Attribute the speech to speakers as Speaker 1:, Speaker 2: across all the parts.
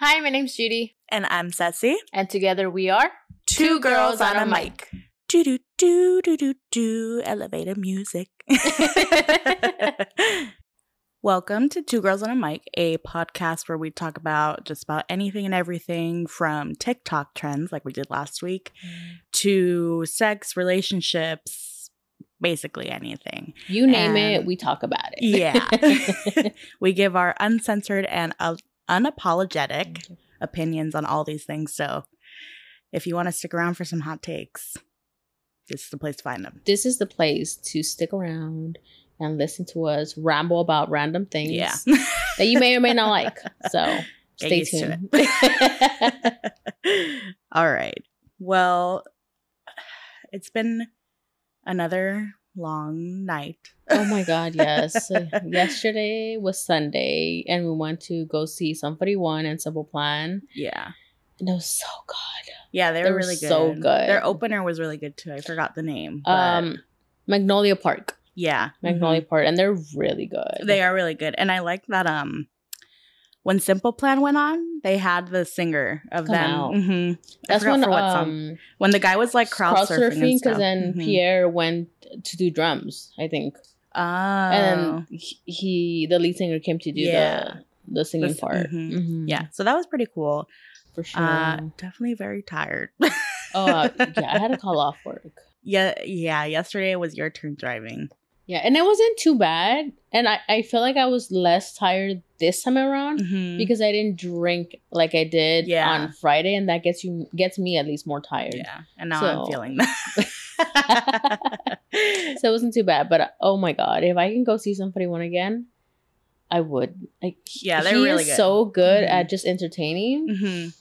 Speaker 1: Hi, my name's Judy,
Speaker 2: And I'm Ceci.
Speaker 1: and together we are
Speaker 2: Do do do do do do elevator music. Welcome to Two Girls on a Mic, a podcast where we talk about just about anything and everything from TikTok trends like we did last week to sex, relationships, basically anything.
Speaker 1: You name it,
Speaker 2: And-
Speaker 1: we talk about it.
Speaker 2: Yeah. we give our uncensored and uh, unapologetic opinions on all these things. So if you want to stick around for some hot takes, this is the place to find them.
Speaker 1: this is the place to stick around and listen to us ramble about random things
Speaker 2: Yeah.
Speaker 1: that you may or may not like. So stay tuned.
Speaker 2: all right. Well, it's been another long night.
Speaker 1: oh my god, yes. Yesterday was Sunday and we went to go see Sum 41 and Simple Plan.
Speaker 2: Yeah.
Speaker 1: And it was so good.
Speaker 2: Yeah, they,
Speaker 1: They
Speaker 2: were
Speaker 1: were
Speaker 2: really good.
Speaker 1: so good.
Speaker 2: Their opener was really good too. I forgot the name. but
Speaker 1: Um Magnolia Park.
Speaker 2: yeah.
Speaker 1: Magnolia Park. And they're really good.
Speaker 2: They are really good. And I like that um when Simple Plan went on, they had the singer of
Speaker 1: Come
Speaker 2: them. Mhm.
Speaker 1: That's when um.
Speaker 2: When the guy was like crowd,
Speaker 1: crowd
Speaker 2: surfing,
Speaker 1: surfing
Speaker 2: because
Speaker 1: then Pierre went to do drums, I think,
Speaker 2: Oh,
Speaker 1: and he, he the lead singer came to do
Speaker 2: Yeah.
Speaker 1: the the singing
Speaker 2: This-
Speaker 1: part.
Speaker 2: mhm.
Speaker 1: Mhm.
Speaker 2: yeah. So that was pretty cool.
Speaker 1: for sure.
Speaker 2: Uh, definitely very tired.
Speaker 1: oh uh, yeah, I had to call off work.
Speaker 2: yeah, yeah. Yesterday was your turn driving.
Speaker 1: Yeah, and it wasn't too bad, and I I feel like I was less tired this time around.
Speaker 2: Mhm.
Speaker 1: Because I didn't drink like I did
Speaker 2: Yeah.
Speaker 1: on Friday, and that gets you gets me at least more tired.
Speaker 2: yeah, and now
Speaker 1: So-
Speaker 2: I'm feeling that.
Speaker 1: so it wasn't too bad. But oh my god, if I can go see Sum 41 again, I would. Like,
Speaker 2: Yeah, they're
Speaker 1: he
Speaker 2: really
Speaker 1: is
Speaker 2: good.
Speaker 1: so good
Speaker 2: Mhm.
Speaker 1: at just entertaining.
Speaker 2: Mhm.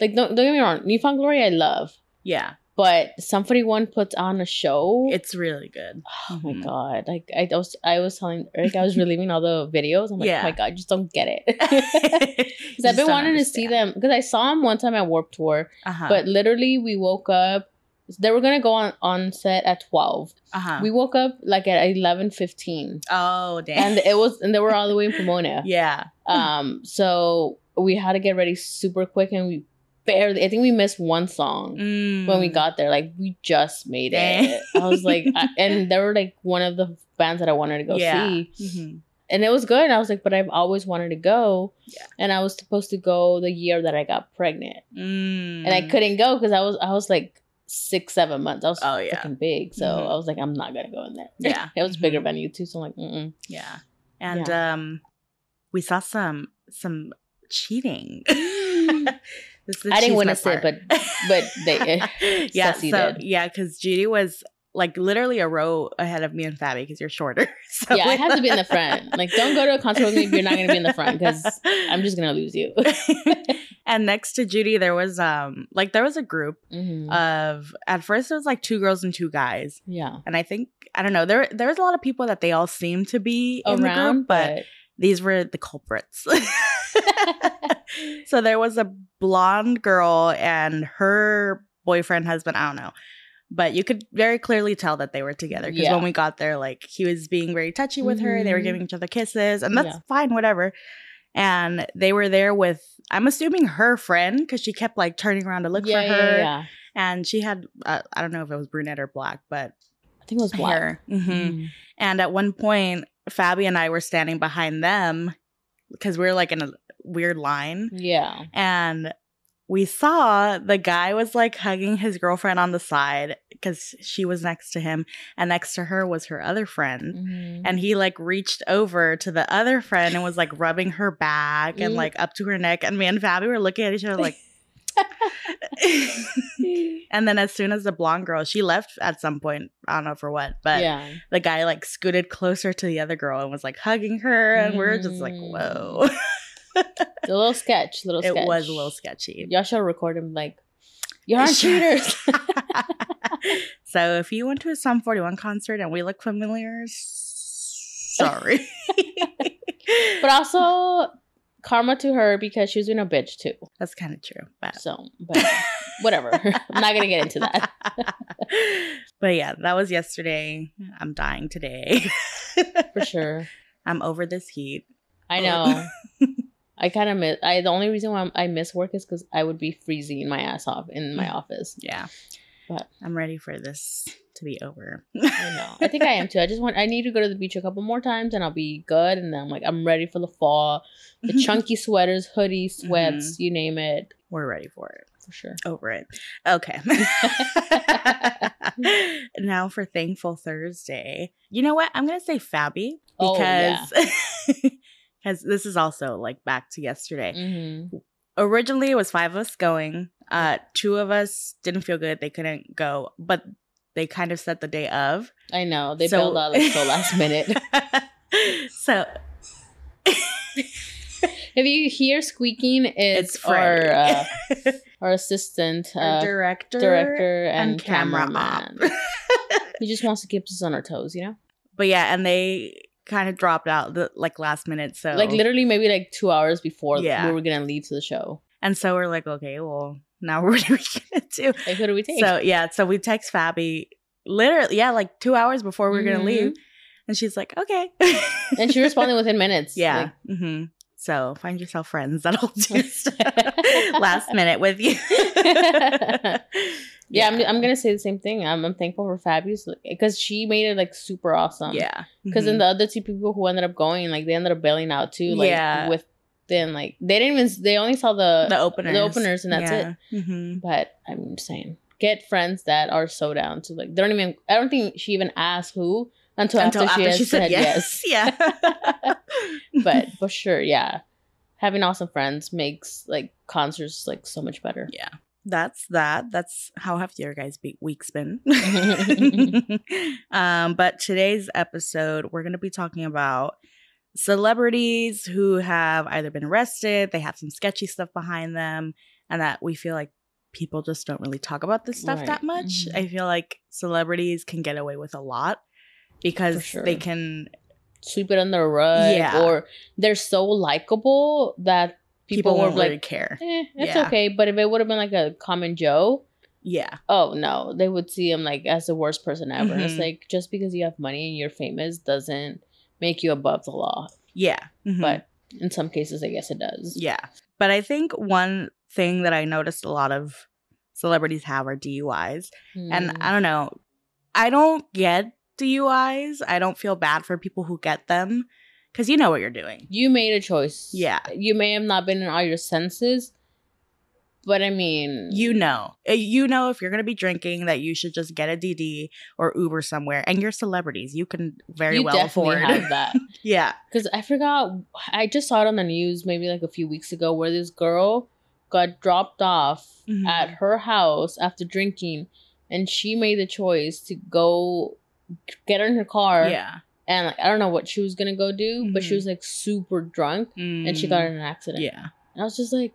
Speaker 1: Like, don't don't get me wrong, New Found Glory I love,
Speaker 2: Yeah,
Speaker 1: but Sum 41 puts on a show.
Speaker 2: it's really good.
Speaker 1: oh my
Speaker 2: mhm.
Speaker 1: god! Like I was, I was telling Eric, I was relieving all the videos. I'm like,
Speaker 2: Yeah.
Speaker 1: oh my god, I just don't get it.
Speaker 2: Because
Speaker 1: Because I've been wanting to see them because I saw them one time at Warped Tour,
Speaker 2: Uh-huh.
Speaker 1: but literally we woke up. They were gonna go on on set at twelve.
Speaker 2: uh-huh.
Speaker 1: We woke up like at eleven fifteen,
Speaker 2: oh damn.
Speaker 1: and it was and they were all the way in Pomona.
Speaker 2: yeah.
Speaker 1: Um, so we had to get ready super quick, and we barely. I think we missed one song when we
Speaker 2: Mm.
Speaker 1: got there. Like we just made it. I was like, I, and they were like one of the bands that I wanted to go
Speaker 2: Yeah.
Speaker 1: see,
Speaker 2: Mhm.
Speaker 1: and it was good. I was like, but I've always wanted to go.
Speaker 2: Yeah.
Speaker 1: And I was supposed to go the year that I got pregnant,
Speaker 2: Mm.
Speaker 1: and I couldn't go because I was I was like six seven months. I was
Speaker 2: Oh, yeah.
Speaker 1: freaking big, so
Speaker 2: Mhm.
Speaker 1: I was like, I'm not gonna go in there.
Speaker 2: Yeah.
Speaker 1: it was a bigger
Speaker 2: Mhm.
Speaker 1: venue too, so I'm like, Mm-mm.
Speaker 2: Yeah. And um we saw some some cheating.
Speaker 1: I didn't
Speaker 2: want
Speaker 1: to
Speaker 2: part.
Speaker 1: it, but but they
Speaker 2: yeah,
Speaker 1: Ceci
Speaker 2: so
Speaker 1: did.
Speaker 2: yeah, because Judy was like literally a row ahead of me and Fabi because you're shorter. So
Speaker 1: yeah, I have to be in the front. Like, don't go to a concert with me if you're not gonna be in the front because I'm just gonna lose you.
Speaker 2: and next to Judy, there was um like there was a group
Speaker 1: Mhm.
Speaker 2: of at first it was like two girls and two guys,
Speaker 1: yeah,
Speaker 2: and I think I don't know there there was a lot of people that they all seemed to be in the
Speaker 1: around,
Speaker 2: group, but
Speaker 1: but
Speaker 2: these were the culprits. so there was a blonde girl and her boyfriend, husband, I don't know. But you could very clearly tell that they were together because
Speaker 1: Yeah.
Speaker 2: when we got there, like he was being very touchy with her. They were
Speaker 1: Mhm.
Speaker 2: giving each other kisses, and that's
Speaker 1: Yeah.
Speaker 2: fine, whatever. And they were there with, I'm assuming her friend because she kept like turning around to look
Speaker 1: yeah,
Speaker 2: for her. And she had, uh, I don't know if it was brunette or black, but
Speaker 1: I think it was black.
Speaker 2: hair. hmm
Speaker 1: Mhm.
Speaker 2: and at one point, Fabi and I were standing behind them because we were like in a weird line.
Speaker 1: Yeah,
Speaker 2: And we saw the guy was like hugging his girlfriend on the side because she was next to him. And next to her was her other friend.
Speaker 1: Mhm.
Speaker 2: And he like reached over to the other friend and was like rubbing her back and like up to her neck. And me and Fabi were looking at each other like. and then as soon as the blonde girl, she left at some point. I don't know for what, but
Speaker 1: yeah,
Speaker 2: the guy like scooted closer to the other girl and was like hugging her and we are just like
Speaker 1: Mm.
Speaker 2: whoa
Speaker 1: a little sketch, little.
Speaker 2: it
Speaker 1: sketch.
Speaker 2: was a little sketchy
Speaker 1: Y'all should record him like, you're on cheaters.
Speaker 2: so if you went to a Sum 41 concert and we look familiar sorry
Speaker 1: but also karma to her because she was being a bitch too.
Speaker 2: that's kind of true but
Speaker 1: So, but whatever. I'm not gonna get into that.
Speaker 2: but yeah that was yesterday i'm dying today
Speaker 1: For sure.
Speaker 2: i'm over this heat
Speaker 1: I know. I kind of miss. I the only reason why I'm- I miss work is because I would be freezing my ass off in my office.
Speaker 2: Yeah.
Speaker 1: But-
Speaker 2: I'm ready for this to be over.
Speaker 1: I know. I think I am too. I just want. I need to go to the beach a couple more times, and I'll be good. And then I'm like, I'm ready for the fall. The chunky sweaters, hoodies, sweats, mm-hmm. you name it,
Speaker 2: We're ready for it.
Speaker 1: for sure.
Speaker 2: Over it. Okay. now for Thankful Thursday. You know what? I'm going to say Fabi
Speaker 1: Oh, yeah.
Speaker 2: because this is also like back to yesterday.
Speaker 1: hmm
Speaker 2: Originally, it was five of us going. Uh, two of us didn't feel good; they couldn't go, but they kind of set the day of.
Speaker 1: I know they
Speaker 2: So-
Speaker 1: bailed out like so last minute.
Speaker 2: so
Speaker 1: If you hear squeaking, it's,
Speaker 2: it's
Speaker 1: our uh, our assistant,
Speaker 2: Our
Speaker 1: uh,
Speaker 2: director,
Speaker 1: director, and,
Speaker 2: and camera
Speaker 1: cameraman.
Speaker 2: op.
Speaker 1: he just wants to keep us on our toes, you know.
Speaker 2: but yeah, and they kind of dropped out the like last minute. So
Speaker 1: Like literally, maybe like two hours before
Speaker 2: Yeah.
Speaker 1: we were gonna leave to the show.
Speaker 2: and so we're like, okay, well, now what are we gonna do?
Speaker 1: Like, who do we take?
Speaker 2: So yeah, so we text Fabi literally, yeah, like two hours before we are gonna
Speaker 1: Mhm.
Speaker 2: leave, and she's like, okay,
Speaker 1: and she responded within minutes.
Speaker 2: Yeah.
Speaker 1: Like,
Speaker 2: hmm So find yourself friends that'll do stuff last minute with you.
Speaker 1: Yeah, I'm, I'm gonna say the same thing. I'm, I'm thankful for Fabius because she made it like super awesome.
Speaker 2: yeah.
Speaker 1: Because
Speaker 2: Mhm.
Speaker 1: then the other two people who ended up going, like they ended up bailing out too. Like
Speaker 2: Yeah.
Speaker 1: within like they didn't even they only saw the,
Speaker 2: the openers,
Speaker 1: the openers and that's it.
Speaker 2: it. hmm
Speaker 1: But I'm just saying, get friends that are so down to like they don't even. I don't think she even asked who until,
Speaker 2: Until
Speaker 1: after,
Speaker 2: after
Speaker 1: she,
Speaker 2: she said
Speaker 1: said
Speaker 2: yes.
Speaker 1: yes.
Speaker 2: Yeah.
Speaker 1: but for sure, yeah, having awesome friends makes like concerts like so much better.
Speaker 2: Yeah. That's that. That's how have your guys' be- week's been. um, but today's episode, we're going to be talking about celebrities who have either been arrested, they have some sketchy stuff behind them, and that we feel like people just don't really talk about this stuff
Speaker 1: Right.
Speaker 2: that much.
Speaker 1: Mhm.
Speaker 2: I feel like celebrities can get away with a lot because
Speaker 1: sure.
Speaker 2: they can
Speaker 1: Sweep it under the rug,
Speaker 2: Yeah.
Speaker 1: or they're so likable that
Speaker 2: people,
Speaker 1: people, were
Speaker 2: won't really
Speaker 1: like,
Speaker 2: care.
Speaker 1: eh, it's
Speaker 2: Yeah.
Speaker 1: okay. But if it would have been like a common Joe,
Speaker 2: Yeah.
Speaker 1: oh no, they would see him like as the worst person ever. It's
Speaker 2: Mhm.
Speaker 1: like just because you have money and you're famous doesn't make you above the law.
Speaker 2: Yeah. Mhm.
Speaker 1: But in some cases, I guess it does.
Speaker 2: Yeah. But I think one thing that I noticed a lot of celebrities have are DUIs. And
Speaker 1: Mm.
Speaker 2: I don't know. I don't get DUIs. I don't feel bad for people who get them because you know what you're doing.
Speaker 1: you made a choice.
Speaker 2: Yeah.
Speaker 1: You may have not been in all your senses, but I mean,
Speaker 2: You know. Uh, You know if you're going to be drinking that you should just get a DD or Uber somewhere. And you're celebrities. You can very
Speaker 1: you
Speaker 2: well afford.
Speaker 1: that.
Speaker 2: yeah.
Speaker 1: Because I forgot, I just saw it on the news maybe like a few weeks ago where this girl got dropped off
Speaker 2: Mhm.
Speaker 1: at her house after drinking, and she made the choice to go get her in her car.
Speaker 2: Yeah.
Speaker 1: And like, I don't know what she was gonna go do, but she
Speaker 2: Mhm.
Speaker 1: was like super drunk and she got in an accident.
Speaker 2: Yeah.
Speaker 1: And I was just like,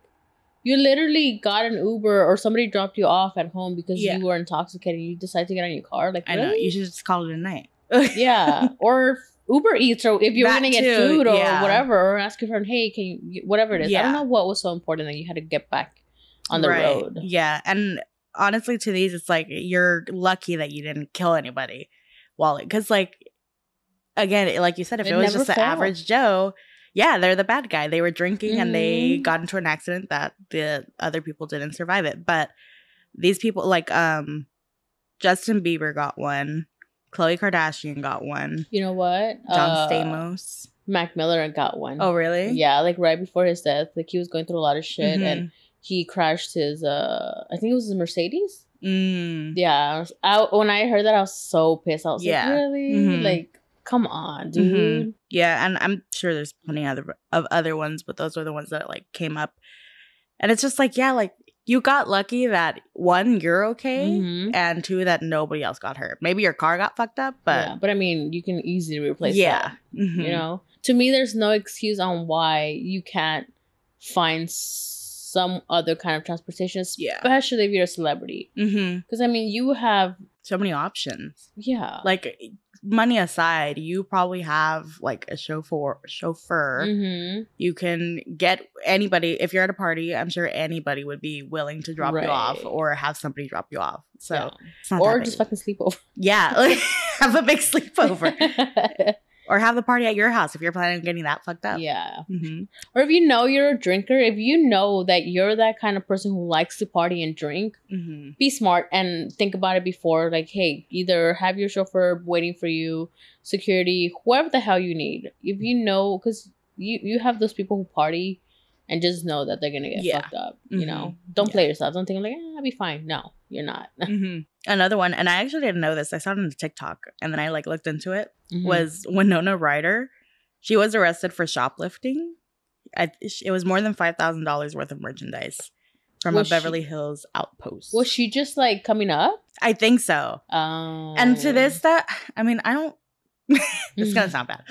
Speaker 1: you literally got an Uber or somebody dropped you off at home because
Speaker 2: Yeah.
Speaker 1: you were intoxicated. You decided to get on your car. Like,
Speaker 2: I know. You should just call it a night.
Speaker 1: yeah. Or Uber Eats, or if you're
Speaker 2: That
Speaker 1: gonna get
Speaker 2: too,
Speaker 1: food or
Speaker 2: yeah.
Speaker 1: whatever, or ask your friend, hey, can you, whatever it is. I don't know what was so important that you had to get back on the
Speaker 2: Right.
Speaker 1: road.
Speaker 2: Yeah. And honestly, to these, it's like you're lucky that you didn't kill anybody while it, because, like, again, like you said, if it,
Speaker 1: It
Speaker 2: was just the average Joe, yeah, they're the bad guy. They were drinking and they
Speaker 1: Mhm.
Speaker 2: got into an accident that the other people didn't survive it. But these people, like, um, Justin Bieber got one, Khloe Kardashian got one,
Speaker 1: You know what?
Speaker 2: John
Speaker 1: Uh,
Speaker 2: Stamos.
Speaker 1: Mac Miller got one.
Speaker 2: Oh, really?
Speaker 1: Yeah, like right before his death, like he was going through a lot of shit,
Speaker 2: Mhm.
Speaker 1: and he crashed his. uh I think it was his Mercedes.
Speaker 2: Mm.
Speaker 1: Yeah, I was, I, when I heard that, I was so pissed. I was
Speaker 2: Yeah.
Speaker 1: like, really?
Speaker 2: Mhm.
Speaker 1: Like, come on, dude.
Speaker 2: Mhm. Yeah, and I'm sure there's plenty other of other ones, but those were the ones that like came up. And it's just like, yeah, like you got lucky that one, you're okay,
Speaker 1: Mhm.
Speaker 2: and two, that nobody else got hurt. Maybe your car got fucked up,
Speaker 1: yeah,
Speaker 2: but
Speaker 1: but I mean, you can easily replace
Speaker 2: yeah,
Speaker 1: that.
Speaker 2: Mhm.
Speaker 1: You know, to me, there's no excuse on why you can't find some other kind of transportation,
Speaker 2: Yeah.
Speaker 1: especially if you're a celebrity.
Speaker 2: Mhm.
Speaker 1: Because I mean, you have
Speaker 2: so many options.
Speaker 1: yeah,
Speaker 2: Like money aside, you probably have like a chauffeur. Chauffeur.
Speaker 1: hmm
Speaker 2: You can get anybody if you're at a party. I'm sure anybody would be willing to drop you off or have somebody drop you off. So
Speaker 1: Yeah. or just fucking sleep over.
Speaker 2: Yeah, like have a big sleepover. or have the party at your house if you're planning on getting that fucked up.
Speaker 1: Yeah.
Speaker 2: hmm
Speaker 1: Or if you know you're a drinker, if you know that you're that kind of person who likes to party and drink,
Speaker 2: hmm
Speaker 1: be smart and think about it before. Like, hey, either have your chauffeur waiting for you, security, whoever the hell you need. If you know, because you you have those people who party and just know that they're gonna get
Speaker 2: Yeah.
Speaker 1: fucked up. You
Speaker 2: Mhm.
Speaker 1: know, don't
Speaker 2: Yeah.
Speaker 1: play yourself. Don't think like, eh, I'll be fine. No, you're not.
Speaker 2: hmm Another one, and I actually didn't know this. I saw it on TikTok, and then I like looked into it.
Speaker 1: Mhm.
Speaker 2: Was Winona Ryder? She was arrested for shoplifting. I, it was more than five thousand dollars worth of merchandise from
Speaker 1: Was
Speaker 2: a
Speaker 1: she-
Speaker 2: Beverly Hills outpost.
Speaker 1: was she just like coming up?
Speaker 2: I think so.
Speaker 1: Um,
Speaker 2: And to this, that I mean, I don't. it's gonna
Speaker 1: Mhm.
Speaker 2: sound bad,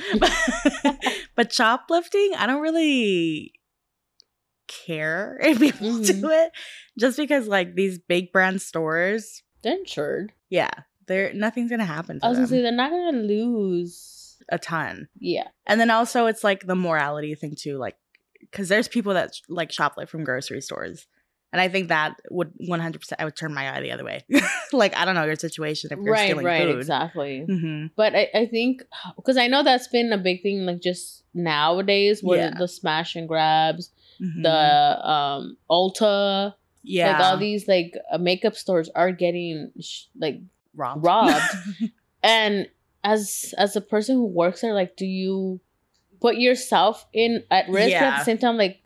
Speaker 2: but shoplifting, I don't really care if people
Speaker 1: Mhm.
Speaker 2: do it, just because like these big brand stores,
Speaker 1: they're insured.
Speaker 2: yeah, they're nothing's gonna happen to
Speaker 1: I was
Speaker 2: them.
Speaker 1: gonna say they're not gonna lose.
Speaker 2: a ton,
Speaker 1: Yeah,
Speaker 2: and then also it's like the morality thing too, like because there's people that like shoplift from grocery stores. And I think that would 100%, I would turn my eye the other way. like, I don't know your situation if you're
Speaker 1: right,
Speaker 2: stealing
Speaker 1: right,
Speaker 2: food.
Speaker 1: exactly.
Speaker 2: hmm
Speaker 1: But I, I think because I know that's been a big thing, like just nowadays, where
Speaker 2: Yeah.
Speaker 1: the smash and grabs,
Speaker 2: hmm
Speaker 1: the um Ulta,
Speaker 2: yeah.
Speaker 1: like all these like uh, makeup stores are getting sh- like
Speaker 2: robbed.
Speaker 1: robbed. and as as a person who works there, like, do you put yourself in at risk but at the same time? Like,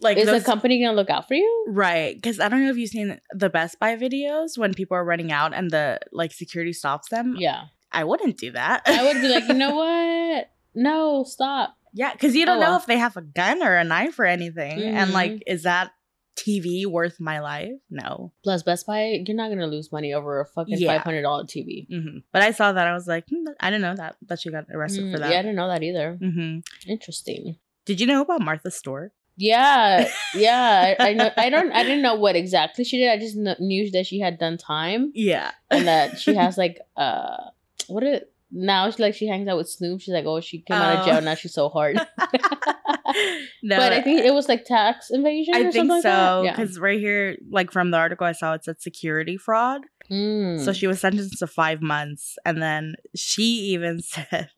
Speaker 2: like
Speaker 1: is
Speaker 2: those,
Speaker 1: the company gonna look out for you?
Speaker 2: right? Because I don't know if you've seen the Best Buy videos when people are running out and the like security stops them.
Speaker 1: Yeah,
Speaker 2: I wouldn't do that.
Speaker 1: I would be like, you know what? No, stop.
Speaker 2: Yeah, because you don't
Speaker 1: Oh,
Speaker 2: know
Speaker 1: well.
Speaker 2: if they have a gun or a knife or anything, and
Speaker 1: Mhm.
Speaker 2: like, is that TV worth my life? No.
Speaker 1: Plus, Best Buy, you're not gonna lose money over a fucking
Speaker 2: Yeah.
Speaker 1: five hundred dollar TV.
Speaker 2: hmm But I saw that I was like, hmm, I didn't know that that she got arrested
Speaker 1: Mm,
Speaker 2: for that.
Speaker 1: Yeah, I didn't know that either.
Speaker 2: hmm
Speaker 1: Interesting.
Speaker 2: Did you know about Martha Stewart?
Speaker 1: Yeah, yeah. I, I know. I don't. I didn't know what exactly she did. I just kn- knew that she had done time
Speaker 2: Yeah.
Speaker 1: and that she has like uh, what it now? She like she hangs out with Snoop. She's like, oh, she came out of
Speaker 2: Oh.
Speaker 1: jail. Now she's so hard.
Speaker 2: no,
Speaker 1: but I think it was like tax evasion.
Speaker 2: I
Speaker 1: or
Speaker 2: think
Speaker 1: something like that.
Speaker 2: so
Speaker 1: Yeah.
Speaker 2: because right here, like from the article I saw, it said security fraud.
Speaker 1: Mm.
Speaker 2: So she was sentenced to five months, and then she even said,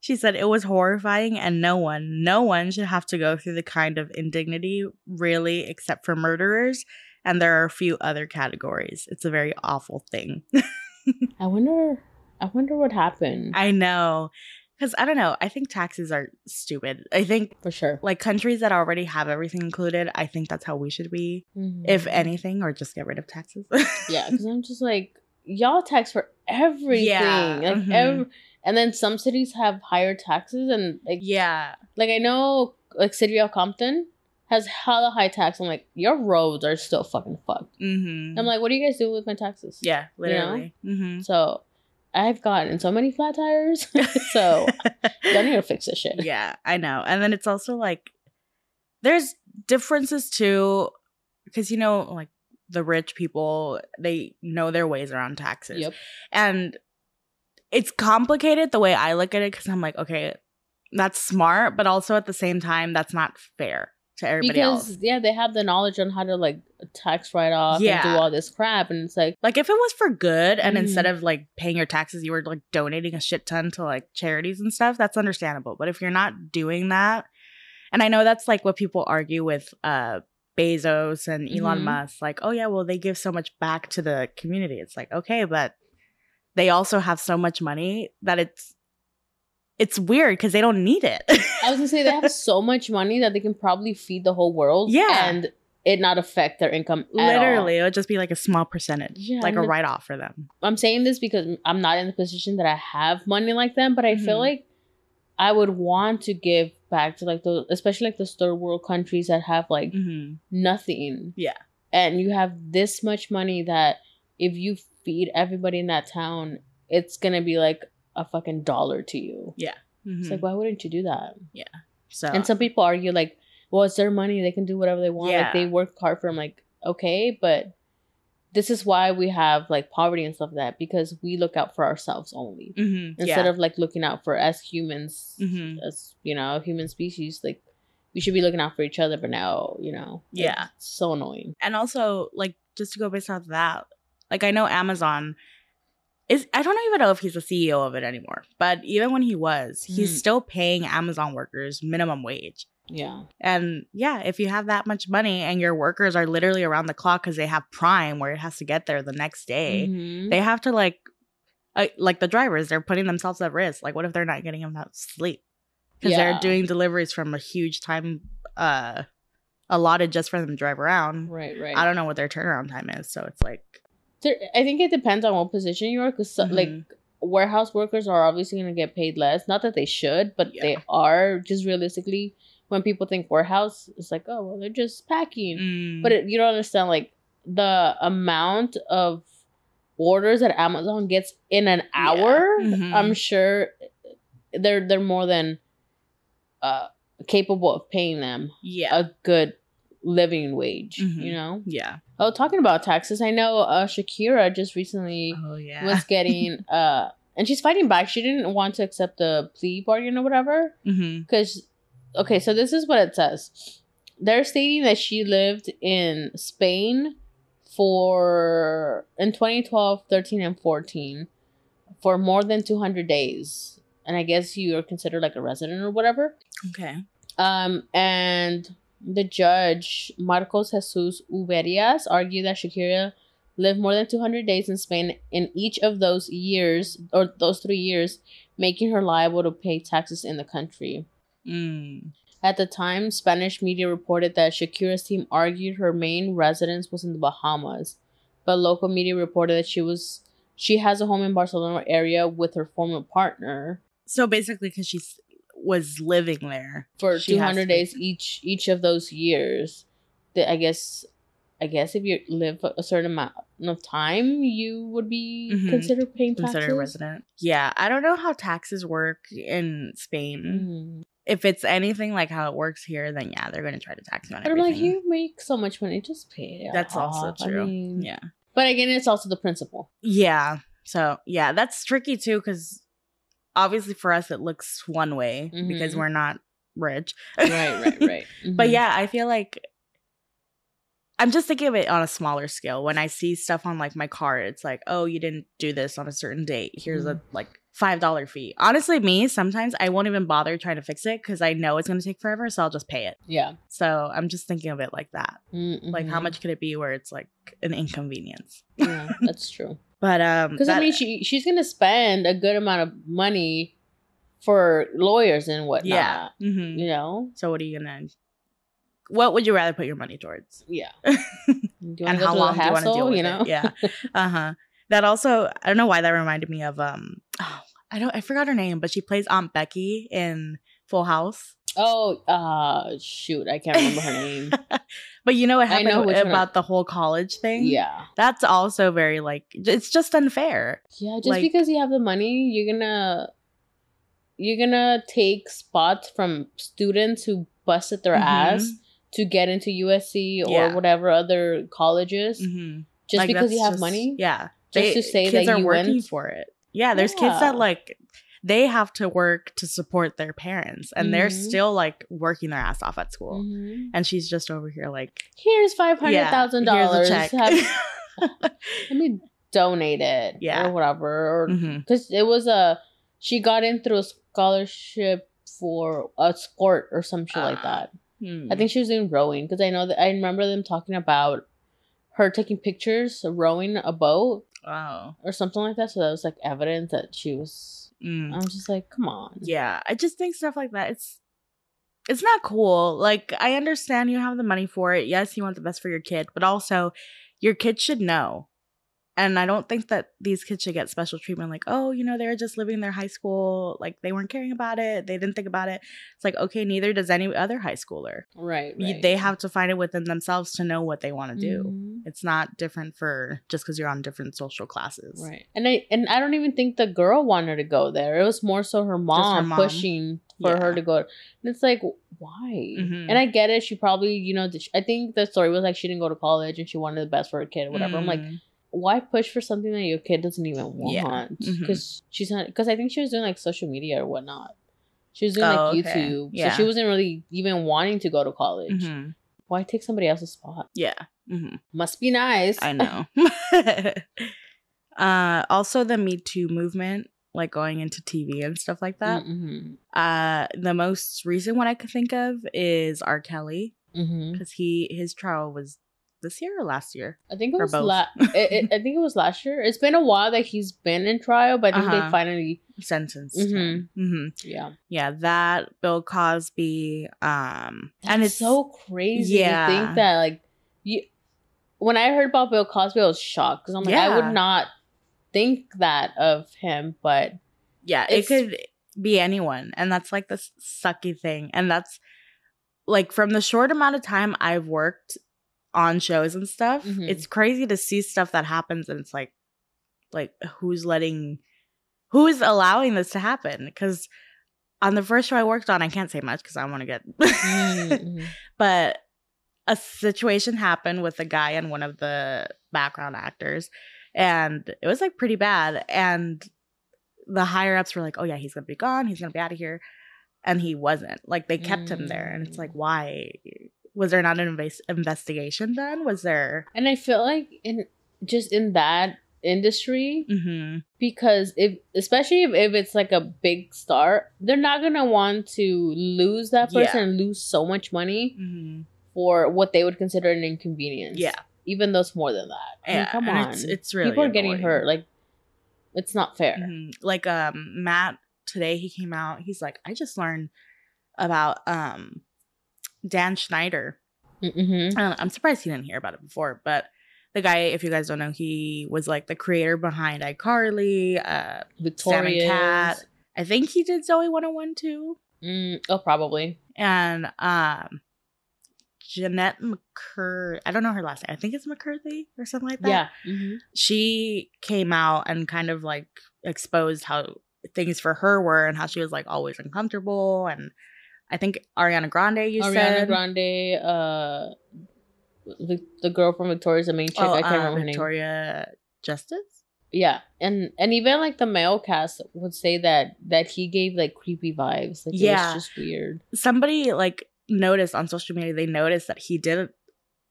Speaker 2: she said it was horrifying, and no one, no one should have to go through the kind of indignity, really, except for murderers. And there are a few other categories. It's a very awful thing.
Speaker 1: I wonder. I wonder what happened.
Speaker 2: I know, because I don't know. I think taxes are stupid. I think
Speaker 1: For sure.
Speaker 2: like countries that already have everything included. I think that's how we should be.
Speaker 1: Mhm.
Speaker 2: if anything, or just get rid of taxes.
Speaker 1: Yeah, because I'm just like, y'all tax for everything.
Speaker 2: Yeah,
Speaker 1: Like
Speaker 2: mhm.
Speaker 1: ev- and then some cities have higher taxes and like
Speaker 2: yeah.
Speaker 1: like I know like City of Compton has hella high tax. I'm like, your roads are still fucking fucked.
Speaker 2: Mm-hmm.
Speaker 1: I'm like, what do you guys do with my taxes?
Speaker 2: yeah, literally. Mm-hmm.
Speaker 1: So I've gotten so many flat tires. so y'all need to fix this shit.
Speaker 2: yeah, I know. And then it's also like there's differences too, because you know, like the rich people, they know their ways around taxes.
Speaker 1: Yep.
Speaker 2: And it's complicated the way I look at it because I'm like, okay, that's smart, but also at the same time, that's not fair to everybody
Speaker 1: Because
Speaker 2: else.
Speaker 1: yeah, they have the knowledge on how to like tax write off and
Speaker 2: Yeah.
Speaker 1: do all this crap, and it's like
Speaker 2: Like if it was for good and
Speaker 1: Mhm.
Speaker 2: instead of like paying your taxes, you were like donating a shit ton to like charities and stuff, that's understandable. But if you're not doing that, and I know that's like what people argue with uh Bezos and Elon
Speaker 1: Mhm.
Speaker 2: Musk, like, oh yeah, well they give so much back to the community. It's like, okay, but they also have so much money that it's it's weird because they don't need it.
Speaker 1: I was gonna say they have so much money that they can probably feed the whole world.
Speaker 2: Yeah.
Speaker 1: and it not affect their income. at all.
Speaker 2: Literally, it would just be like a small percentage,
Speaker 1: Yeah,
Speaker 2: like a
Speaker 1: and the-
Speaker 2: write off for them.
Speaker 1: I'm saying this because I'm not in the position that I have money like them, but I feel
Speaker 2: Mhm.
Speaker 1: like I would want to give back to like the especially like the third world countries that have like
Speaker 2: hmm
Speaker 1: nothing.
Speaker 2: Yeah.
Speaker 1: And you have this much money that if you feed everybody in that town, it's gonna be like a fucking dollar to you. Yeah. It's like why wouldn't you do that? Yeah.
Speaker 2: So
Speaker 1: And some people argue like, well, it's their money; they can do whatever they want. Like they work hard for them. Like okay, but this is why we have like poverty and stuff like that because we look out for ourselves only
Speaker 2: Mhm,
Speaker 1: instead
Speaker 2: yeah.
Speaker 1: of like looking out for us humans,
Speaker 2: Mhm.
Speaker 1: as you know, human species. Like we should be looking out for each other, but now you know,
Speaker 2: Yeah.
Speaker 1: so annoying.
Speaker 2: and also like just to go based off of that like i know amazon is I don't even know if he's the CEO of it anymore. But even when he was, he's
Speaker 1: Mhm.
Speaker 2: still paying Amazon workers minimum wage.
Speaker 1: Yeah.
Speaker 2: And yeah, if you have that much money and your workers are literally around the clock because they have Prime where it has to get there the next day,
Speaker 1: Mhm.
Speaker 2: they have to like, uh, like the drivers, they're putting themselves at risk. Like, what if they're not getting enough sleep? Because
Speaker 1: Yeah.
Speaker 2: they're doing deliveries from a huge time uh allotted just for them to drive around.
Speaker 1: right, right.
Speaker 2: I don't know what their turnaround time is, so it's like,
Speaker 1: There, I think it depends on what position you are, because like
Speaker 2: Mhm.
Speaker 1: warehouse workers are obviously going to get paid less. Not that they should, but they are. Just realistically, when people think warehouse, it's like, oh, well, they're just packing.
Speaker 2: mm,
Speaker 1: But it, you don't understand like the amount of orders that Amazon gets in an hour.
Speaker 2: Mhm.
Speaker 1: I'm sure they're they're more than uh capable of paying them
Speaker 2: yeah,
Speaker 1: a good living wage.
Speaker 2: Mhm.
Speaker 1: You know.
Speaker 2: yeah,
Speaker 1: Oh, talking about taxes, I know uh, Shakira just recently
Speaker 2: oh yeah,
Speaker 1: was getting uh, and she's fighting back. She didn't want to accept the plea bargain or whatever because, okay, so this is what it says. They're stating that she lived in Spain for in 2012, 13, and 14 for more than 200 days. And I guess you are considered like a resident or whatever.
Speaker 2: okay,
Speaker 1: Um, and the judge, Marcos Jesus Uberias, argued that Shakira lived more than 200 days in Spain in each of those years, or those three years, making her liable to pay taxes in the country.
Speaker 2: mm.
Speaker 1: At the time, Spanish media reported that Shakira's team argued her main residence was in the Bahamas, but local media reported that she was she has a home in Barcelona area with her former partner
Speaker 2: So basically, because she was living there,
Speaker 1: for
Speaker 2: She
Speaker 1: 200 days each each of those years that i guess i guess if you live a certain amount of time you would be
Speaker 2: Mhm.
Speaker 1: considered paying taxes
Speaker 2: considered a resident. Yeah, I don't know how taxes work in Spain.
Speaker 1: Mhm.
Speaker 2: If it's anything like how it works here, then yeah, they're going to try to tax you on
Speaker 1: but i'm like you make so much money just pay it
Speaker 2: That's also
Speaker 1: off. I
Speaker 2: true.
Speaker 1: mean-
Speaker 2: yeah.
Speaker 1: but again it's also the principle
Speaker 2: Yeah. So yeah, that's tricky too because obviously for us it looks one way because
Speaker 1: Mhm.
Speaker 2: we're not rich.
Speaker 1: right right right
Speaker 2: But
Speaker 1: Mhm.
Speaker 2: yeah, I feel like I'm just thinking of it on a smaller scale. When I see stuff on like my card, it's like, oh, you didn't do this on a certain date. Here's a like five dollar fee. Honestly, me sometimes I won't even bother trying to fix it because I know it's gonna take forever, so I'll just pay it.
Speaker 1: yeah
Speaker 2: So I'm just thinking of it like that. Like how
Speaker 1: Mhm.
Speaker 2: much could it be where it's like an inconvenience?
Speaker 1: yeah that's true
Speaker 2: But um,
Speaker 1: because i mean she she's gonna spend a good amount of money for lawyers and whatnot
Speaker 2: yeah. hmm
Speaker 1: you know
Speaker 2: So what are you gonna? What would you rather put your money towards?
Speaker 1: Yeah.
Speaker 2: And
Speaker 1: want to go
Speaker 2: how long
Speaker 1: the
Speaker 2: do you want to deal with
Speaker 1: You know?
Speaker 2: it? Yeah. Uh huh. That also, I don't know why that reminded me of um. Oh, I don't. I forgot her name, but she plays Aunt Becky in Full House.
Speaker 1: Oh, uh, shoot, I can't remember her name.
Speaker 2: but you know what
Speaker 1: I
Speaker 2: happened
Speaker 1: know which one I-
Speaker 2: about the whole college thing?
Speaker 1: yeah,
Speaker 2: That's also very like it's just unfair.
Speaker 1: yeah. Just
Speaker 2: Like-
Speaker 1: because you have the money, you're gonna you're gonna take spots from students who busted their
Speaker 2: Mhm.
Speaker 1: ass to get into USC or
Speaker 2: Yeah.
Speaker 1: whatever other colleges,
Speaker 2: Mm-hmm.
Speaker 1: just because you have money.
Speaker 2: Yeah.
Speaker 1: Just to say
Speaker 2: kids
Speaker 1: that
Speaker 2: are
Speaker 1: you
Speaker 2: working
Speaker 1: went.
Speaker 2: for it. Yeah, there's kids that like they have to work to support their parents and they're
Speaker 1: Mhm.
Speaker 2: still like working their ass off at school.
Speaker 1: Mhm.
Speaker 2: And she's just over here like
Speaker 1: Here's five hundred
Speaker 2: yeah,
Speaker 1: thousand
Speaker 2: here's
Speaker 1: dollars. Let me donate it.
Speaker 2: Yeah.
Speaker 1: or whatever. Because it was a she got in through a scholarship for a sport or some shit like
Speaker 2: Ah.
Speaker 1: that.
Speaker 2: Hmm.
Speaker 1: I think she was doing rowing because I know that I remember them talking about her taking pictures rowing a boat
Speaker 2: Wow.
Speaker 1: or something like that. So that was like evidence that she was.
Speaker 2: Mm.
Speaker 1: I'm just like, come on.
Speaker 2: Yeah, I just think stuff like that. It's it's not cool. Like I understand you have the money for it. Yes, you want the best for your kid, but also your kid should know. And I don't think that these kids should get special treatment like, oh, you know, they were just living their high school, like they weren't caring about it, they didn't think about it. It's like, okay, neither does any other high schooler.
Speaker 1: Right. Right.
Speaker 2: They have to find it within themselves to know what they want to do.
Speaker 1: Mhm.
Speaker 2: It's not different for just because you're on different social classes.
Speaker 1: Right. And I and I don't even think the girl wanted to go there. It was more so her mom,
Speaker 2: mom.
Speaker 1: pushing for her to go. And it's like, why?
Speaker 2: Mhm.
Speaker 1: And I get it. She probably, you know, I think the story was like she didn't go to college and she wanted the best for her kid or whatever. I'm like,
Speaker 2: Mm.
Speaker 1: Why push for something that your kid doesn't even
Speaker 2: Yeah.
Speaker 1: want? Because she's not. Because I think she was doing like social media or whatnot. She was doing
Speaker 2: Oh,
Speaker 1: like
Speaker 2: okay.
Speaker 1: YouTube,
Speaker 2: Yeah.
Speaker 1: so she wasn't really even wanting to go to college.
Speaker 2: Mhm.
Speaker 1: Why take somebody else's spot?
Speaker 2: Yeah. hmm
Speaker 1: Must be nice.
Speaker 2: I know. Uh, also the Me Too movement, like going into TV and stuff like that.
Speaker 1: Mm-hmm.
Speaker 2: Uh, the most recent one I could think of is R. Kelly
Speaker 1: Mm-hmm.
Speaker 2: because he his trial was this year or last year.
Speaker 1: I think it was
Speaker 2: both.
Speaker 1: la- it, it- I think it was last year. It's been a while that he's been in trial, but I think
Speaker 2: Uh-huh.
Speaker 1: they finally
Speaker 2: Sentenced.
Speaker 1: Mhm.
Speaker 2: hmm
Speaker 1: yeah.
Speaker 2: Yeah, that Bill Cosby. Um,
Speaker 1: That's
Speaker 2: and it's
Speaker 1: so crazy
Speaker 2: Yeah.
Speaker 1: to think that like you when I heard about Bill Cosby, I was shocked because I'm like, I would not think that of him, but
Speaker 2: yeah, it could be anyone, and that's like the sucky thing, and that's like from the short amount of time I've worked on shows and stuff,
Speaker 1: Mhm.
Speaker 2: it's crazy to see stuff that happens, and it's like, like who's letting, who's allowing this to happen? Because on the first show I worked on, I can't say much because I want to get,
Speaker 1: Mhm.
Speaker 2: but a situation happened with a guy and one of the background actors, and it was like pretty bad, and the higher ups were like, "Oh yeah, he's gonna be gone. He's gonna be out of here," and he wasn't. Like they kept him there, and it's like, why? Was there not an invas- investigation done? Was there?
Speaker 1: and I feel like in just in that industry
Speaker 2: Mm-hmm.
Speaker 1: because if especially if, if it's like a big star, they're not gonna want to lose that person
Speaker 2: Yeah.
Speaker 1: and lose so much money
Speaker 2: Mm-hmm.
Speaker 1: for what they would consider an inconvenience.
Speaker 2: Yeah,
Speaker 1: even though it's more than that. I mean,
Speaker 2: yeah.
Speaker 1: come
Speaker 2: and
Speaker 1: on,
Speaker 2: It's, it's really
Speaker 1: people are getting hurt. Like it's not fair.
Speaker 2: Mhm. Like um Matt today he came out, he's like, I just learned about um Dan Schneider.
Speaker 1: Mm-hmm.
Speaker 2: I'm surprised he didn't hear about it before, but the guy, if you guys don't know, he was like the creator behind iCarly, uh
Speaker 1: Victorious.
Speaker 2: Cat. I think he did Zoey 101 too.
Speaker 1: Mm, oh, probably.
Speaker 2: And um Jennette McCur I don't know her last name. I think it's McCurthy or something like that.
Speaker 1: Yeah. hmm
Speaker 2: she came out and kind of like exposed how things for her were and how she was like always uncomfortable and I think Ariana Grande you
Speaker 1: Ariana
Speaker 2: said Ariana
Speaker 1: Grande, uh, the, the girl from Victorious the main chick.
Speaker 2: oh,
Speaker 1: I can't
Speaker 2: uh,
Speaker 1: remember her name.
Speaker 2: Victoria Justice
Speaker 1: Yeah, and and even like the male cast would say that that he gave like creepy vibes. Like
Speaker 2: Yeah.
Speaker 1: it was just weird.
Speaker 2: somebody like noticed on social media they noticed that he did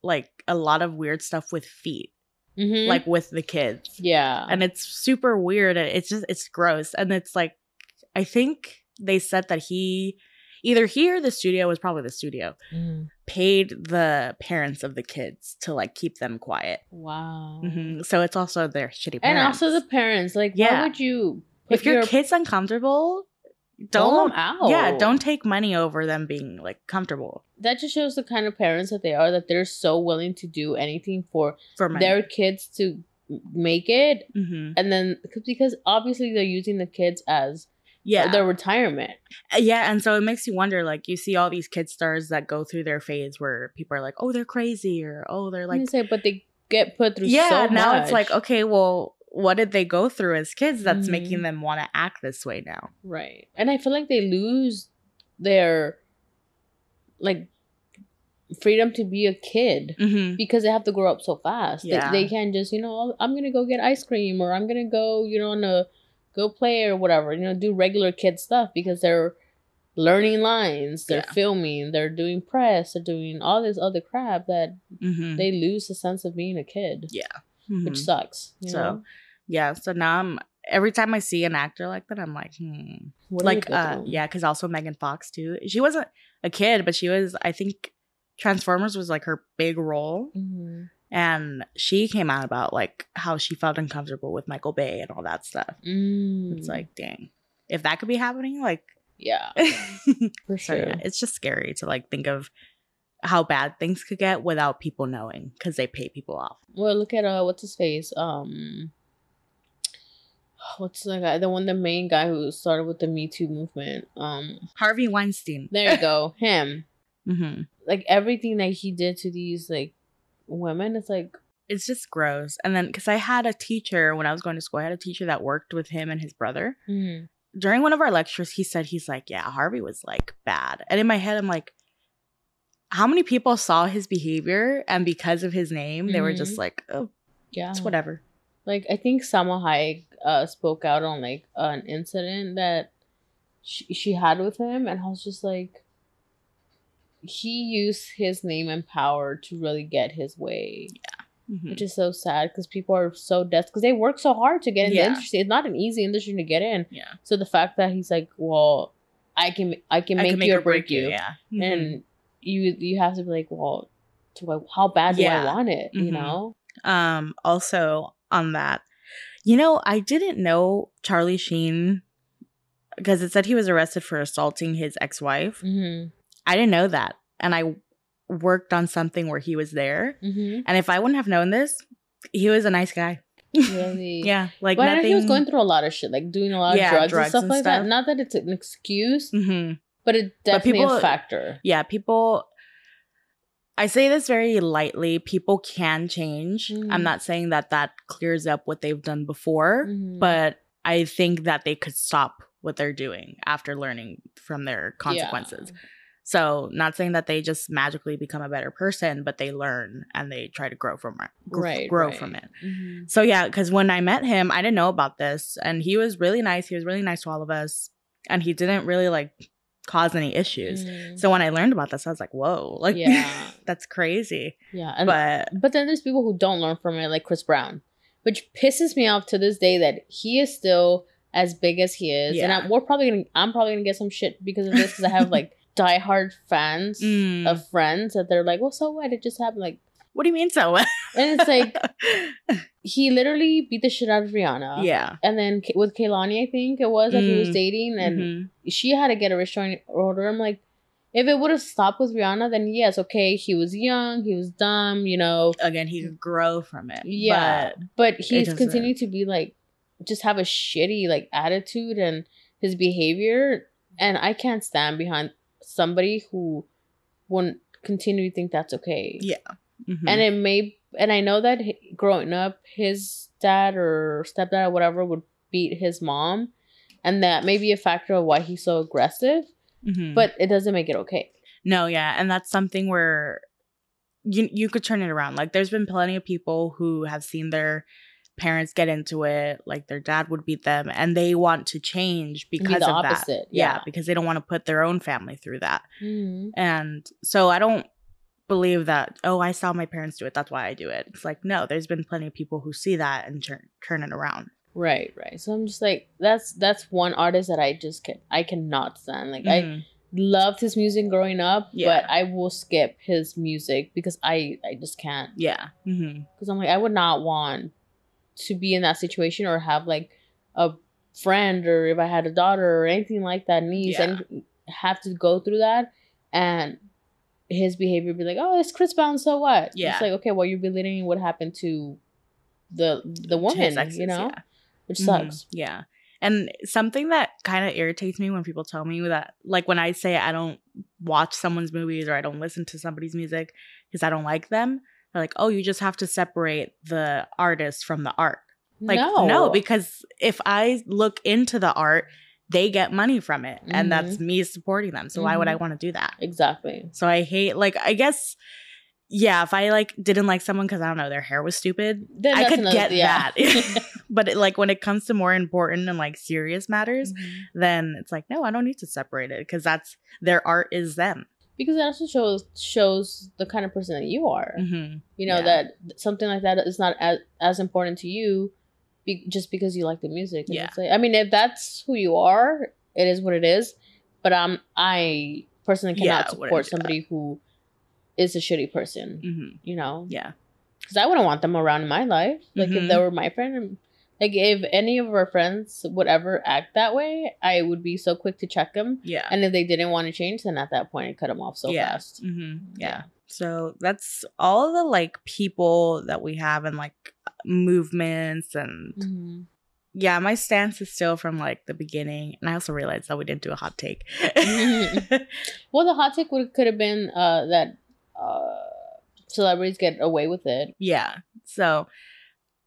Speaker 2: like a lot of weird stuff with feet
Speaker 1: Mm-hmm.
Speaker 2: like with the kids
Speaker 1: yeah,
Speaker 2: and it's super weird and it's just it's gross and it's like I think they said that he either he or the studio was probably the studio
Speaker 1: Mhm.
Speaker 2: paid the parents of the kids to like keep them quiet.
Speaker 1: wow.
Speaker 2: hmm So it's also their shitty parents.
Speaker 1: And also the parents. Like,
Speaker 2: Yeah.
Speaker 1: why would you? put
Speaker 2: if your, kid's uncomfortable, don't
Speaker 1: them out.
Speaker 2: yeah, don't take money over them being like comfortable
Speaker 1: That just shows the kind of parents that they are. That they're so willing to do anything for
Speaker 2: for money.
Speaker 1: their kids to make it,
Speaker 2: hmm
Speaker 1: and then because obviously they're using the kids as
Speaker 2: Yeah,
Speaker 1: their retirement.
Speaker 2: yeah, and so it makes you wonder. Like you see all these kid stars that go through their phase where people are like, "Oh, they're crazy," or "Oh, they're
Speaker 1: Like,
Speaker 2: like."
Speaker 1: say, but they get put through.
Speaker 2: Yeah,
Speaker 1: so
Speaker 2: now it's like, okay, well, what did they go through as kids that's
Speaker 1: Mhm.
Speaker 2: making them want to act this way now?
Speaker 1: Right. And I feel like they lose their like freedom to be a kid
Speaker 2: Mm-hmm.
Speaker 1: because they have to grow up so fast.
Speaker 2: Yeah.
Speaker 1: They, they can't just, you know, I'm going to go get ice cream or I'm going to go, you know, on a go play or whatever, you know, do regular kid stuff because they're learning lines, they're
Speaker 2: Yeah.
Speaker 1: filming, they're doing press, they're doing all this other crap that
Speaker 2: Mm-hmm.
Speaker 1: they lose the sense of being a kid, Yeah. which sucks. You
Speaker 2: So,
Speaker 1: know?
Speaker 2: yeah so now i'm every time i see an actor like that i'm like hmm
Speaker 1: What
Speaker 2: like uh yeah because also megan fox too she wasn't a kid but she was i think transformers was like her big role
Speaker 1: Mhm.
Speaker 2: And she came out about like how she felt uncomfortable with michael bay and all that stuff
Speaker 1: Mm.
Speaker 2: it's like dang if that could be happening like
Speaker 1: yeah, for sure.
Speaker 2: yeah it's just scary to like think of how bad things could get without people knowing because they pay people off
Speaker 1: Well, look at uh, what's his face? Um, what's the guy? The one, the main guy who started with the Me Too movement. Um,
Speaker 2: harvey weinstein
Speaker 1: there you go, him.
Speaker 2: hmm
Speaker 1: Like everything that he did to these like women, it's like
Speaker 2: it's just gross. And then because I had a teacher when I was going to school, I had a teacher that worked with him and his brother.
Speaker 1: mm,
Speaker 2: During one of our lectures, he said he's like, Yeah, Harvey was like bad. And in my head, I'm like, how many people saw his behavior and because of his name, they were just
Speaker 1: Mhm.
Speaker 2: like, oh,
Speaker 1: yeah.
Speaker 2: it's whatever.
Speaker 1: Like I think Salma Hayek uh spoke out on like an incident that she she had with him, and I was just like, he used his name and power to really get his way.
Speaker 2: Mhm.
Speaker 1: which is so sad because people are so desperate because they work so hard to get in
Speaker 2: Yeah.
Speaker 1: the industry. It's not an easy industry to get in.
Speaker 2: yeah.
Speaker 1: So the fact that he's like, well, I can I can
Speaker 2: I
Speaker 1: make
Speaker 2: can
Speaker 1: you or break you,
Speaker 2: Yeah. Mhm.
Speaker 1: and you you have to be like, well, do I, how bad do
Speaker 2: Yeah.
Speaker 1: I want it? You
Speaker 2: Mhm.
Speaker 1: know?
Speaker 2: Um, also on that, you know, I didn't know Charlie Sheen because it said he was arrested for assaulting his ex-wife.
Speaker 1: Mm-hmm.
Speaker 2: I didn't know that, and I worked on something where he was there.
Speaker 1: Mm-hmm.
Speaker 2: And if I wouldn't have known this, he was a nice guy.
Speaker 1: Really?
Speaker 2: Yeah, like
Speaker 1: but I
Speaker 2: nothing.
Speaker 1: he was going through a lot of shit, like doing a lot
Speaker 2: Yeah,
Speaker 1: of drugs,
Speaker 2: drugs
Speaker 1: and stuff
Speaker 2: and
Speaker 1: like
Speaker 2: stuff.
Speaker 1: that. Not that it's an excuse,
Speaker 2: hmm
Speaker 1: but it definitely
Speaker 2: people-
Speaker 1: a factor.
Speaker 2: Yeah, people. I say this very lightly. People can change.
Speaker 1: Mhm.
Speaker 2: I'm not saying that that clears up what they've done before,
Speaker 1: Mhm.
Speaker 2: but I think that they could stop what they're doing after learning from their consequences. So, not saying that they just magically become a better person, but they learn and they try to grow from it. gr-
Speaker 1: Right,
Speaker 2: grow
Speaker 1: right.
Speaker 2: from it.
Speaker 1: Mhm.
Speaker 2: So yeah, because when I met him, I didn't know about this, and he was really nice. He was really nice to all of us, and he didn't really like cause any issues.
Speaker 1: Mhm.
Speaker 2: So when I learned about this, I was like, "Whoa, like
Speaker 1: Yeah.
Speaker 2: that's crazy."
Speaker 1: yeah, and, but
Speaker 2: But
Speaker 1: then there's people who don't learn from it, like Chris Brown, which pisses me off to this day that he is still as big as he is, and I'm, we're probably gonna, I'm probably gonna get some shit because of this because I have like diehard fans
Speaker 2: Mm.
Speaker 1: of friends that they're like, well, so what? It just happened, like,
Speaker 2: what do you mean so? What?
Speaker 1: and it's like he literally beat the shit out of Rihanna,
Speaker 2: yeah,
Speaker 1: and then with Kaylani, I think it was that he was
Speaker 2: Mm.
Speaker 1: dating, and
Speaker 2: Mhm.
Speaker 1: she had to get a restraining order. I'm like, if it would have stopped with Rihanna, then yes, okay, he was young, he was dumb, you know,
Speaker 2: again, he could grow from it.
Speaker 1: yeah. But, he's
Speaker 2: doesn't-
Speaker 1: continued to be like, just have a shitty like attitude and his behavior, and I can't stand behind somebody who wouldn't continue to think that's okay.
Speaker 2: Yeah. mhm.
Speaker 1: And it may, and I know that he- growing up, his dad or stepdad or whatever would beat his mom, and that may be a factor of why he's so aggressive.
Speaker 2: Mhm.
Speaker 1: But it doesn't make it okay.
Speaker 2: No, yeah, and that's something where you you could turn it around. Like there's been plenty of people who have seen their parents get into it, like their dad would beat them and they want to change
Speaker 1: Be
Speaker 2: because
Speaker 1: the
Speaker 2: of that. Yeah.
Speaker 1: yeah.
Speaker 2: because they don't want to put their own family through that.
Speaker 1: Mm-hmm.
Speaker 2: And so I don't believe that, oh, I saw my parents do it, that's why I do it. It's like, no, there's been plenty of people who see that and turn turn it around.
Speaker 1: Right, right. So I'm just like, that's that's one artist that I just can I cannot stand. Like I
Speaker 2: Mhm.
Speaker 1: loved his music growing up,
Speaker 2: Yeah.
Speaker 1: but I will skip his music because I I just can't.
Speaker 2: yeah. hmm
Speaker 1: Because I'm like, I would not want to be in that situation or have like a friend or if I had a daughter or anything like that, niece,
Speaker 2: Yeah.
Speaker 1: and have to go through that and his behavior be like, oh, it's Chris Brown, so what?
Speaker 2: Yeah.
Speaker 1: It's like, okay, well, you're belittling what happened to the the woman,
Speaker 2: exes,
Speaker 1: you know,
Speaker 2: yeah.
Speaker 1: which
Speaker 2: Mhm.
Speaker 1: sucks.
Speaker 2: Yeah. And something that kind of irritates me when people tell me that, like when I say I don't watch someone's movies or I don't listen to somebody's music because I don't like them, they're like, oh, you just have to separate the artist from the art. Like,
Speaker 1: no,
Speaker 2: no, because if I look into the art, they get money from it. And that's
Speaker 1: Mm-hmm.
Speaker 2: me supporting them. So why would I want to do that?
Speaker 1: exactly.
Speaker 2: So I hate, like, I guess. Yeah, if I like didn't like someone because I don't know their hair was stupid,
Speaker 1: Then
Speaker 2: I could
Speaker 1: another-
Speaker 2: get
Speaker 1: yeah.
Speaker 2: that. but it, like when it comes to more important and like serious matters,
Speaker 1: Mhm.
Speaker 2: then it's like no, I don't need to separate it because that's their art is them.
Speaker 1: Because it also shows shows the kind of person that you are.
Speaker 2: Mm-hmm.
Speaker 1: You know
Speaker 2: Yeah.
Speaker 1: that something like that is not as as important to you, be, just because you like the music. And
Speaker 2: Yeah.
Speaker 1: it's like- I mean, if that's who you are, it is what it is. But um, I personally cannot
Speaker 2: wouldn't
Speaker 1: support somebody who is a shitty person.
Speaker 2: Mm-hmm.
Speaker 1: You know,
Speaker 2: Yeah,
Speaker 1: because I wouldn't want them around in my life. Like if
Speaker 2: Mhm.
Speaker 1: they were my friend, and- like if any of our friends would ever act that way, I would be so quick to check them.
Speaker 2: yeah,
Speaker 1: And if they didn't want to change, then at that point, I cut them off so
Speaker 2: Yeah.
Speaker 1: fast.
Speaker 2: mm-hmm. yeah. So that's all the like people that we have and like movements and
Speaker 1: Mhm.
Speaker 2: yeah, my stance is still from like the beginning, and I also realized that we didn't do a hot take.
Speaker 1: Well, the hot take would could have been uh, that uh, celebrities get away with it.
Speaker 2: Yeah. So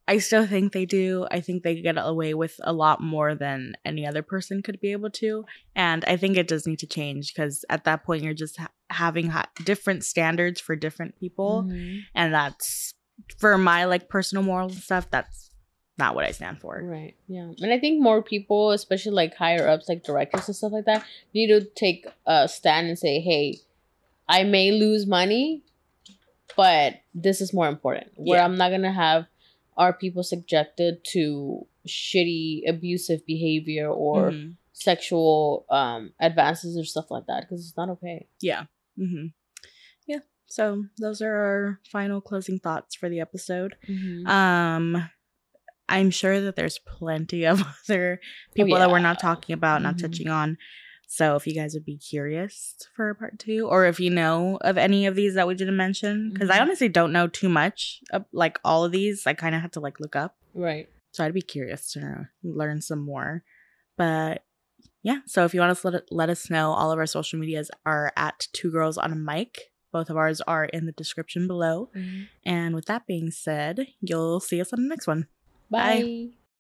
Speaker 2: I still think they do. I think they get away with a lot more than any other person could be able to. And I think it does need to change because at that point, you're just ha- having ha- different standards for different people.
Speaker 1: Mhm.
Speaker 2: And that's for my like personal morals and stuff, that's not what I stand for.
Speaker 1: Right. Yeah. And I think more people, especially like higher ups, like directors and stuff like that, need to take a stand and say, "Hey, I may lose money, but this is more important. Where
Speaker 2: Yeah.
Speaker 1: I'm not gonna have our people subjected to shitty, abusive behavior or
Speaker 2: Mhm.
Speaker 1: sexual um advances or stuff like that because it's not okay.
Speaker 2: Yeah. hmm Yeah. So those are our final closing thoughts for the episode.
Speaker 1: Mm-hmm.
Speaker 2: Um, I'm sure that there's plenty of other people that we're not
Speaker 1: Oh,
Speaker 2: talking about, not
Speaker 1: Mhm.
Speaker 2: touching on. So if you guys would be curious for a part two, or if you know of any of these that we didn't mention, because I
Speaker 1: Mhm.
Speaker 2: honestly don't know too much, of, like all of these, I kind of had to like look up.
Speaker 1: Right.
Speaker 2: So I'd be curious to learn some more. But yeah, so if you want to let, let us know, all of our social medias are at Two Girls on a Mic. Both of ours are in the description below. And with that being said, you'll see us on the next one.
Speaker 1: Bye.
Speaker 2: Bye.